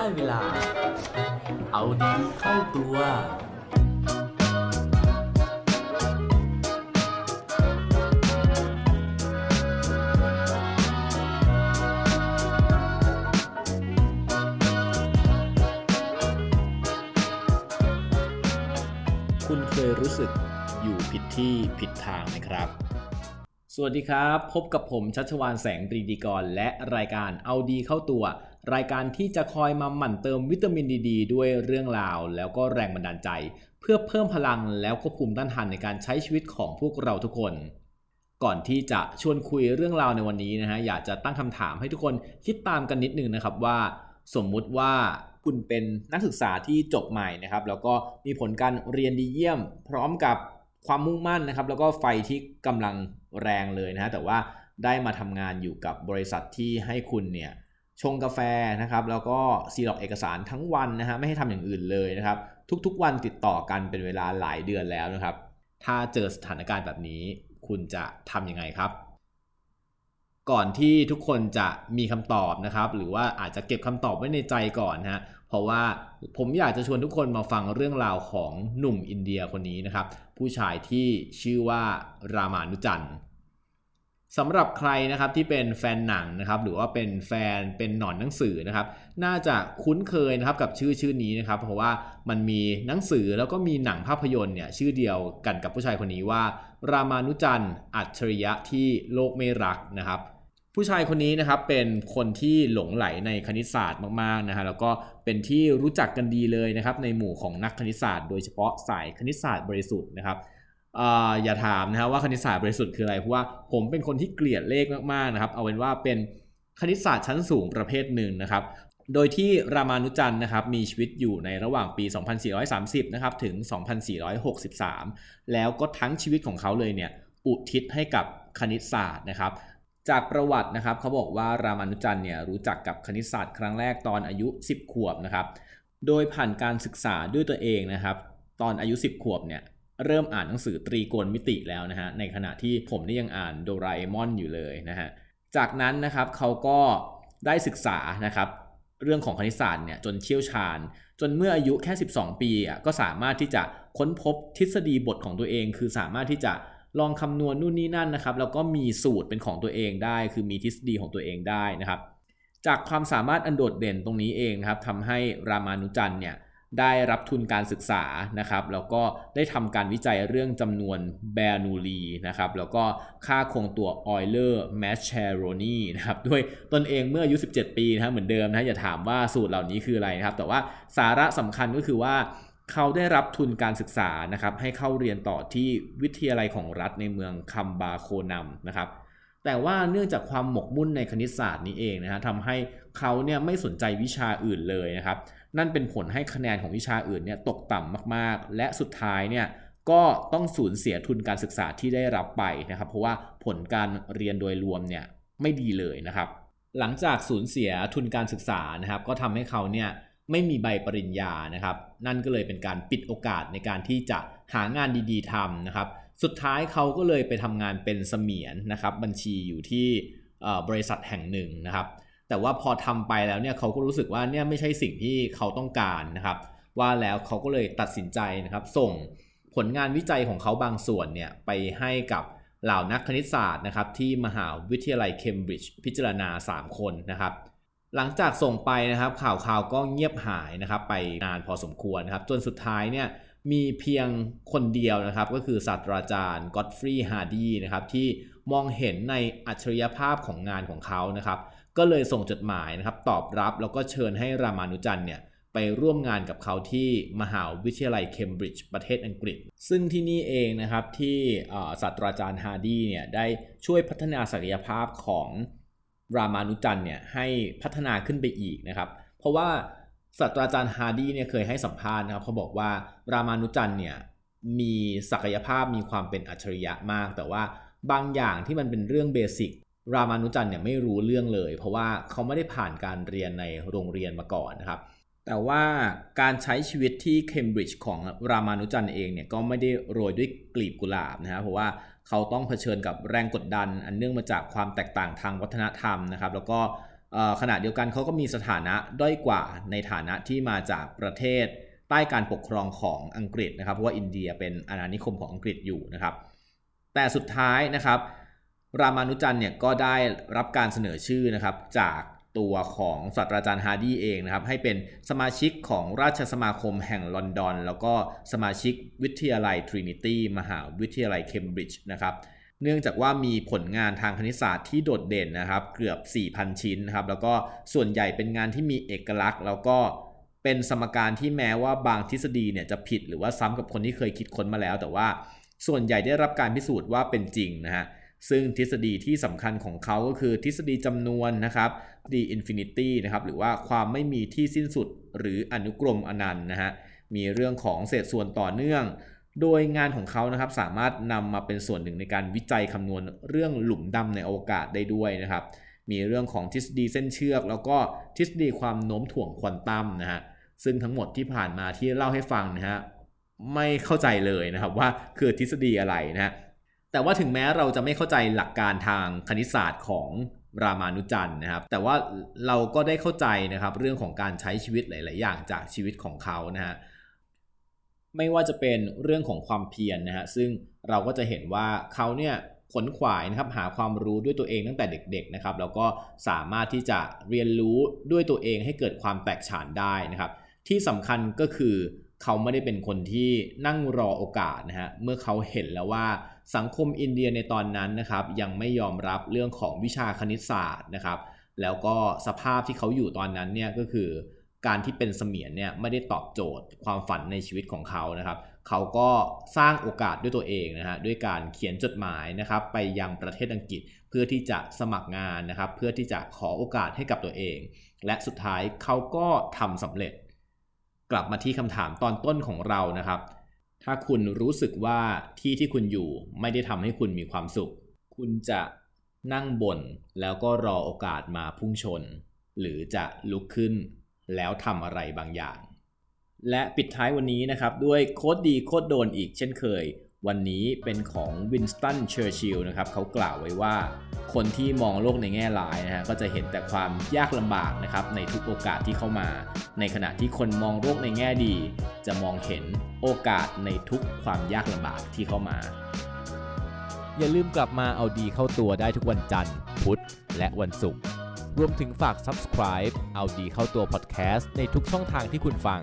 ได้เวลา เอาดีเข้าตัว คุณเคยรู้สึกอยู่ผิดที่ผิดทางไหมครับ สวัสดีครับ พบกับผมชัชวานแสงปรีดีกร และรายการเอาดีเข้าตัว รายการที่จะคอยมาหมั่นเติมวิตามินดีดด้วยเรื่องราว แล้วก็แรงบันดาลใจ เพื่อเพิ่มพลังแล้วก็ภูมิต้านทานในการใช้ชีวิตของพวกเราทุกคน ก่อนที่จะชวนคุยเรื่องราวในวันนี้นะฮะอยากจะตั้งคำถามให้ทุกคนคิดตามกันนิดนึงนะครับว่า สมมุติว่าคุณเป็นนักศึกษาที่จบใหม่นะครับ แล้วก็มีผลการเรียนดีเยี่ยม พร้อมกับความมุ่งมั่นนะครับ แล้วก็ไฟที่กำลังแรงเลยนะฮะแต่ว่าได้มาทำงานอยู่กับบริษัทที่ให้คุณเนี่ย ชงกาแฟนะครับ แล้วก็ซีล็อกเอกสารทั้งวันนะฮะไม่ให้ทำอย่างอื่นเลยนะครับ ทุกๆวันติดต่อกันเป็นเวลาหลายเดือนแล้วนะครับ ถ้าเจอสถานการณ์แบบนี้ คุณจะทำยังไงครับ ก่อนที่ทุกคนจะมีคำตอบนะครับ หรือว่าอาจจะเก็บคำตอบไว้ในใจก่อนนะฮะเพราะว่าผมอยากจะชวนทุกคนมาฟังเรื่องราวของหนุ่มอินเดียคนนี้นะครับ ผู้ชายที่ชื่อว่ารามานุจันทร์ สำหรับใครนะครับที่เป็นแฟนหนังนะครับหรือว่าเป็นแฟนเป็นหนอนหนังสือนะครับน่าจะคุ้นเคยนะครับกับชื่อชื่อนี้นะครับเพราะว่ามันมีหนังสือแล้วก็มีหนังภาพยนตร์เนี่ยชื่อเดียวกันกับผู้ชายคนนี้ว่า รามานุจันต์อัจฉริยะที่โลกไม่รักนะครับผู้ชายคนนี้นะครับเป็นคนที่หลงไหลในคณิตศาสตร์มากๆนะฮะแล้วก็เป็นที่รู้จักกันดีเลยนะครับในหมู่ของนักคณิตศาสตร์ โดยเฉพาะสายคณิตศาสตร์บริสุทธิ์นะครับ อย่าถามนะฮะว่าคณิตศาสตร์บริสุทธิ์คืออะไรเพราะว่าผมเป็นคนที่เกลียดเลขมากๆนะครับ เอาเป็นว่าเป็นคณิตศาสตร์ชั้นสูงประเภทหนึ่งนะครับ โดยที่รามานุจันนะครับมีชีวิตอยู่ในระหว่างปี 2430 นะครับถึง 2463 แล้วก็ทั้งชีวิตของเขาเลยเนี่ยอุทิศให้กับคณิตศาสตร์นะครับจากประวัตินะครับเขาบอกว่ารามานุจันเนี่ยรู้จักกับคณิตศาสตร์ครั้งแรกตอนอายุ 10 ขวบนะครับ โดยผ่านการศึกษาด้วยตัวเองนะครับ ตอนอายุ 10 ขวบเนี่ย เริ่มอ่านหนังสือตรีโกณมิติแล้วนะฮะในขณะที่ผมนี่ยังอ่านโดราเอมอนอยู่เลยนะฮะจากนั้นนะครับเขาก็ได้ศึกษานะครับเรื่องของคณิตศาสตร์เนี่ยจนเชี่ยวชาญ จนเมื่ออายุแค่ 12 ปีอะก็สามารถที่จะค้นพบทฤษฎีบทของตัวเอง คือสามารถที่จะลองคำนวณนู่นนี่นั่นนะครับ แล้วก็มีสูตรเป็นของตัวเองได้ คือมีทฤษฎีของตัวเองได้นะครับ จากความสามารถอันโดดเด่นตรงนี้เองครับทำให้รามานุจันเนี่ย ได้รับทุนการศึกษานะครับ แล้วก็ได้ทำการวิจัยเรื่องจำนวนแบร์นูลลีนะครับ แล้วก็ค่าคงตัวออยเลอร์มาสเชโรนีนะครับด้วยตนเองเมื่ออายุ 17 ปีนะเหมือนเดิมนะอย่าถามว่าสูตรเหล่านี้คืออะไรนะครับ แต่ว่าสาระสำคัญก็คือว่าเขาได้รับทุนการศึกษานะครับ ให้เข้าเรียนต่อที่วิทยาลัยของรัฐในเมืองคัมบาโคนัมนะครับแต่ว่าเนื่องจากความหมกมุ่นในคณิตศาสตร์นี้เองนะฮะทำให้เขาเนี่ยไม่สนใจวิชาอื่นเลยนะครับ นั่นเป็นผลให้คะแนนของวิชาอื่นเนี่ยตกต่ำมากๆ และสุดท้ายเนี่ยก็ต้องสูญเสียทุนการศึกษาที่ได้รับไปนะครับ เพราะว่าผลการเรียนโดยรวมเนี่ยไม่ดีเลยนะครับ หลังจากสูญเสียทุนการศึกษานะครับ ก็ทำให้เขาเนี่ยไม่มีใบปริญญานะครับ นั่นก็เลยเป็นการปิดโอกาสในการที่จะหางานดีๆทำนะครับ สุดท้ายเขาก็เลยไปทำงานเป็นเสมียนนะครับ บัญชีอยู่ที่บริษัทแห่งหนึ่งนะครับ แต่ว่าพอทำไปแล้วเนี่ยเขาก็รู้สึกว่าเนี่ยไม่ใช่สิ่งที่เขาต้องการนะครับ ว่าแล้วเขาก็เลยตัดสินใจนะครับ ส่งผลงานวิจัยของเขาบางส่วนเนี่ยไปให้กับเหล่านักคณิตศาสตร์นะครับที่มหาวิทยาลัยเคมบริดจ์พิจารณา 3 คนนะครับ หลังจากส่งไปนะครับข่าวข่าวก็เงียบหายนะครับไปนานพอสมควรนะครับ จนสุดท้ายเนี่ยมีเพียงคนเดียวนะครับ ก็คือศาสตราจารย์ก็อตฟรีย์ฮาร์ดีนะครับที่มองเห็นในอัจฉริยภาพของงานของเขานะครับ ก็เลยส่งจดหมายนะครับตอบรับแล้วก็เชิญให้รามานุจันเนี่ยไปร่วมงานกับเขาที่มหาวิทยาลัยเคมบริดจ์ประเทศอังกฤษ ซึ่งที่นี่เองนะครับที่ศาสตราจารย์ฮาร์ดีเนี่ยได้ช่วยพัฒนาศักยภาพของรามานุจันเนี่ยให้พัฒนาขึ้นไปอีกนะครับ เพราะว่าศาสตราจารย์ฮาร์ดีเนี่ยเคยให้สัมภาษณ์นะครับเขาบอกว่ารามานุจันเนี่ยมีศักยภาพมีความเป็นอัจฉริยะมาก แต่ว่าบางอย่างที่มันเป็นเรื่อง basic รามานุจันเนี่ยไม่รู้เรื่องเลย เพราะว่าเขาไม่ได้ผ่านการเรียนในโรงเรียนมาก่อนนะครับ แต่ว่าการใช้ชีวิตที่เคมบริดจ์ของรามานุจันเองเนี่ยก็ไม่ได้โรยด้วยกลีบกุหลาบนะฮะเพราะว่าเขาต้องเผชิญกับแรงกดดัน อันเนื่องมาจากความแตกต่างทางวัฒนธรรมนะครับ แล้วก็ขณะเดียวกันเขาก็มีสถานะด้อยกว่าในฐานะที่มาจากประเทศใต้การปกครองของอังกฤษนะครับ เพราะว่าอินเดียเป็นอาณานิคมของอังกฤษอยู่นะครับ แต่สุดท้ายนะครับ รามานุจันเนี่ยก็ได้รับการเสนอชื่อนะครับจากตัวของศาสตราจารย์ฮาร์ดีเองนะครับให้เป็นสมาชิกของราชสมาคมแห่งลอนดอน แล้วก็สมาชิกวิทยาลัยทรินิตี้มหาวิทยาลัยเคมบริดจ์นะครับเนื่องจากว่ามีผลงานทางคณิตศาสตร์ที่โดดเด่นนะครับเกือบ 4,000 ชิ้นนะครับแล้วก็ส่วนใหญ่เป็นงานที่มีเอกลักษณ์ แล้วก็เป็นสมการที่แม้ว่าบางทฤษฎีเนี่ยจะผิดหรือว่าซ้ำกับคนที่เคยคิดค้นมาแล้ว แต่ว่าส่วนใหญ่ได้รับการพิสูจน์ว่าเป็นจริงนะฮะ ซึ่งทฤษฎีที่สำคัญของเขาก็คือทฤษฎีจำนวนนะครับ the infinity นะครับหรือว่าความไม่มีที่สิ้นสุดหรืออนุกรมอนันต์นะฮะมีเรื่องของเศษส่วนต่อเนื่อง โดยงานของเขานะครับสามารถนำมาเป็นส่วนหนึ่งในการวิจัยคำนวณเรื่องหลุมดำในอวกาศได้ด้วยนะครับมีเรื่องของทฤษฎีเส้นเชือก แล้วก็ทฤษฎีความโน้มถ่วงควอนตัมนะฮะซึ่งทั้งหมดที่ผ่านมาที่เล่าให้ฟังนะฮะไม่เข้าใจเลยนะครับว่าคือทฤษฎีอะไรนะฮะ แต่ว่าถึงแม้เราจะไม่เข้าใจหลักการทางคณิตศาสตร์ของรามานุจันนะครับ แต่ว่าเราก็ได้เข้าใจนะครับ เรื่องของการใช้ชีวิตหลาย ๆ อย่างจากชีวิตของเขานะฮะไม่ว่าจะเป็นเรื่องของความเพียรนนะฮะซึ่งเราก็จะเห็นว่าเขาเนี่ยขนขวายนะครับหาความรู้ด้วยตัวเองตั้งแต่เด็ก ๆ นะครับ แล้วก็สามารถที่จะเรียนรู้ด้วยตัวเองให้เกิดความแตกฉานได้นะครับ ที่สำคัญก็คือเขาไม่ได้เป็นคนที่นั่งรอโอกาสนะฮะเมื่อเขาเห็นแล้วว่า สังคมอินเดียในตอนนั้นนะครับยังไม่ยอมรับเรื่องของวิชาคณิตศาสตร์นะครับ แล้วก็สภาพที่เขาอยู่ตอนนั้นเนี่ยก็คือการที่เป็นเสมียนเนี่ยไม่ได้ตอบโจทย์ความฝันในชีวิตของเขานะครับ เขาก็สร้างโอกาสด้วยตัวเองนะฮะด้วยการเขียนจดหมายนะครับไปยังประเทศอังกฤษเพื่อที่จะสมัครงานนะครับ เพื่อที่จะขอโอกาสให้กับตัวเอง และสุดท้ายเขาก็ทำสำเร็จ กลับมาที่คำถามตอนต้นของเรานะครับ ถ้าคุณรู้สึกว่าที่ที่คุณอยู่ไม่ได้ทำให้คุณมีความสุข คุณจะนั่งบนแล้วก็รอโอกาสมาพุ่งชน หรือจะลุกขึ้นแล้วทำอะไรบางอย่าง และปิดท้ายวันนี้นะครับ ด้วยโคตรดีโคตรโดนอีกเช่นเคย วันนี้เป็นของวินสตันเชอร์ชิลนะครับเขากล่าวไว้ว่า คนที่มองโลกในแง่ร้ายนะฮะก็จะเห็นแต่ความยากลำบากนะครับในทุกโอกาสที่เข้ามา ในขณะที่คนมองโลกในแง่ดี จะมองเห็นโอกาสในทุกความยากลำบากที่เข้ามา อย่าลืมกลับมาเอาดีเข้าตัวได้ทุกวันจันทร์ พุธ และวันศุกร์รวมถึงฝาก subscribe เอาดีเข้าตัว podcast ในทุกช่องทางที่คุณฟัง